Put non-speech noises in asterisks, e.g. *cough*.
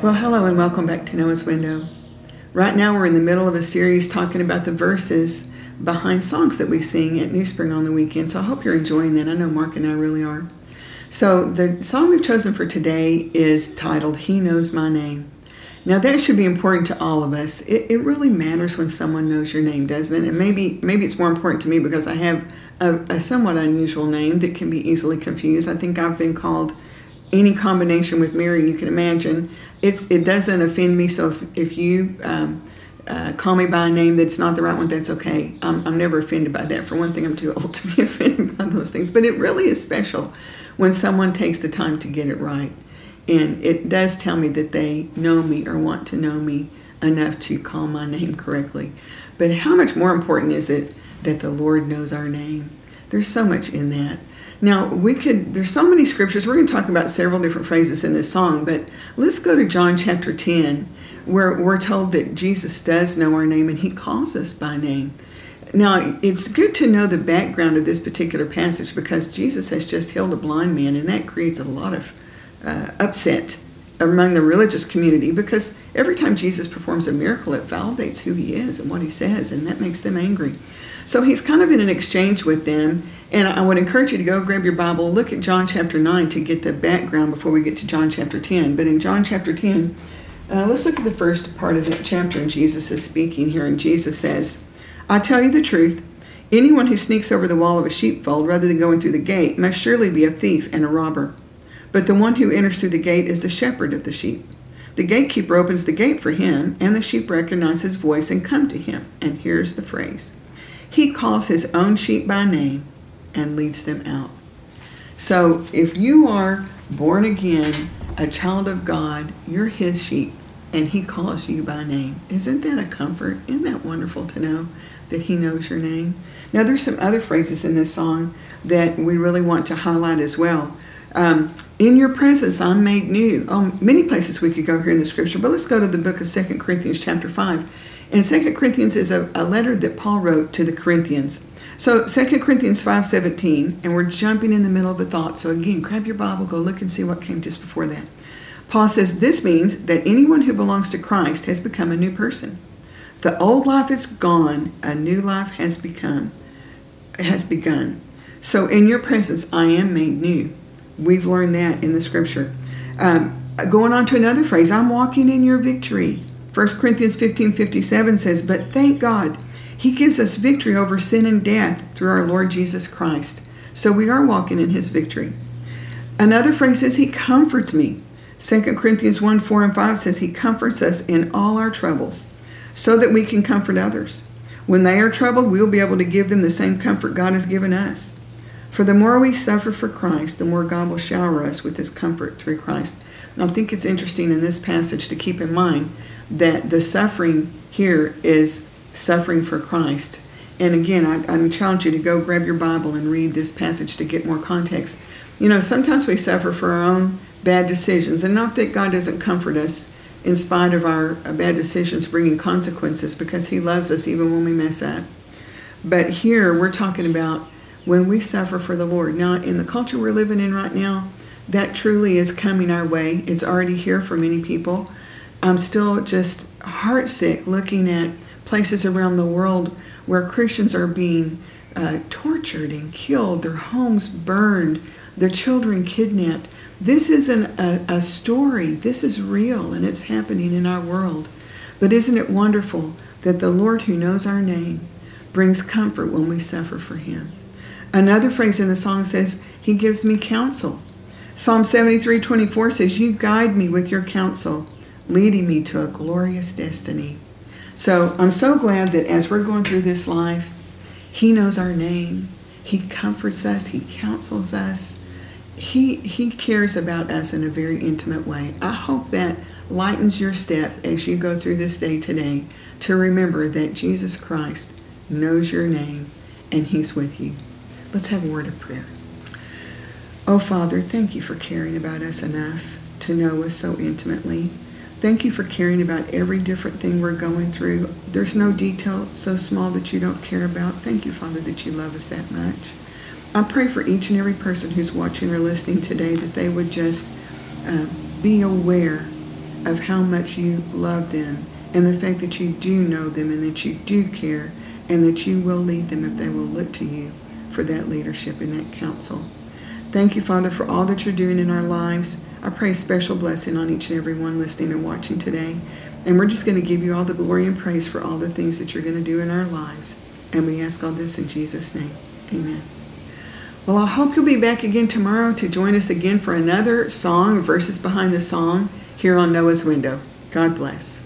Well, hello and welcome back to Noah's Window. Right now, we're in the middle of a series talking about the verses behind songs that we sing at New Spring on the weekend. So I hope you're enjoying that. I know Mark and I really are. So the song we've chosen for today is titled He Knows My Name. Now that should be important to all of us. It, it really matters when someone knows your name, doesn't it? And maybe maybe it's more important to me because I have a, a somewhat unusual name that can be easily confused. I think I've been called any combination with Mary you can imagine it's it doesn't offend me. So if, if you um, uh, call me by a name that's not the right one, that's okay. I'm, I'm never offended by that. For one thing, I'm too old *laughs* to be offended by those things. But it really is special when someone takes the time to get it right. And it does tell me that they know me or want to know me enough to call my name correctly. But how much more important is it that the Lord knows our name? There's so much in that. Now, we could, there's so many scriptures. We're going to talk about several different phrases in this song, but let's go to John chapter 10, where we're told that Jesus does know our name and he calls us by name. Now, it's good to know the background of this particular passage because Jesus has just healed a blind man, and that creates a lot of uh, upset among the religious community because every time Jesus performs a miracle, it validates who he is and what he says, and that makes them angry. So he's kind of in an exchange with them, and I would encourage you to go grab your Bible, look at John chapter 9 to get the background before we get to John chapter 10. But in John chapter 10, uh, let's look at the first part of that chapter, and Jesus is speaking here, and Jesus says, I tell you the truth. Anyone who sneaks over the wall of a sheepfold rather than going through the gate must surely be a thief and a robber. But the one who enters through the gate is the shepherd of the sheep. The gatekeeper opens the gate for him, and the sheep recognize his voice and come to him. And here's the phrase He calls his own sheep by name and leads them out. So if you are born again, a child of God, you're his sheep, and he calls you by name. Isn't that a comfort? Isn't that wonderful to know that he knows your name? Now, there's some other phrases in this song that we really want to highlight as well. Um, in your presence, I'm made new. Oh, many places we could go here in the scripture, but let's go to the book of Second Corinthians, chapter 5. And Second Corinthians is a, a letter that Paul wrote to the Corinthians. So 2 Corinthians 5.17, and we're jumping in the middle of a thought. So again, grab your Bible, go look and see what came just before that. Paul says, this means that anyone who belongs to Christ has become a new person. The old life is gone, a new life has become, has begun. So in your presence, I am made new. We've learned that in the scripture. Um, going on to another phrase, I'm walking in your victory. 1 Corinthians 15 57 says, But thank God, He gives us victory over sin and death through our Lord Jesus Christ. So we are walking in His victory. Another phrase says, He comforts me. 2 Corinthians 1 4 and 5 says, He comforts us in all our troubles so that we can comfort others. When they are troubled, we'll be able to give them the same comfort God has given us. For the more we suffer for Christ, the more God will shower us with his comfort through Christ. I think it's interesting in this passage to keep in mind that the suffering here is suffering for Christ. And again, I, I challenge you to go grab your Bible and read this passage to get more context. You know, sometimes we suffer for our own bad decisions, and not that God doesn't comfort us in spite of our uh, bad decisions bringing consequences because He loves us even when we mess up. But here we're talking about when we suffer for the Lord. Now, in the culture we're living in right now, that truly is coming our way. It's already here for many people. I'm still just heartsick looking at places around the world where Christians are being uh, tortured and killed, their homes burned, their children kidnapped. This isn't a, a story, this is real and it's happening in our world. But isn't it wonderful that the Lord, who knows our name, brings comfort when we suffer for Him? Another phrase in the song says, He gives me counsel. Psalm 73 24 says, You guide me with your counsel, leading me to a glorious destiny. So I'm so glad that as we're going through this life, He knows our name. He comforts us. He counsels us. He, he cares about us in a very intimate way. I hope that lightens your step as you go through this day today to remember that Jesus Christ knows your name and He's with you. Let's have a word of prayer. Oh, Father, thank you for caring about us enough to know us so intimately. Thank you for caring about every different thing we're going through. There's no detail so small that you don't care about. Thank you, Father, that you love us that much. I pray for each and every person who's watching or listening today that they would just uh, be aware of how much you love them and the fact that you do know them and that you do care and that you will lead them if they will look to you for that leadership and that counsel. Thank you, Father, for all that you're doing in our lives. I pray a special blessing on each and every one listening and watching today. And we're just going to give you all the glory and praise for all the things that you're going to do in our lives. And we ask all this in Jesus' name. Amen. Well, I hope you'll be back again tomorrow to join us again for another song, verses behind the song, here on Noah's Window. God bless.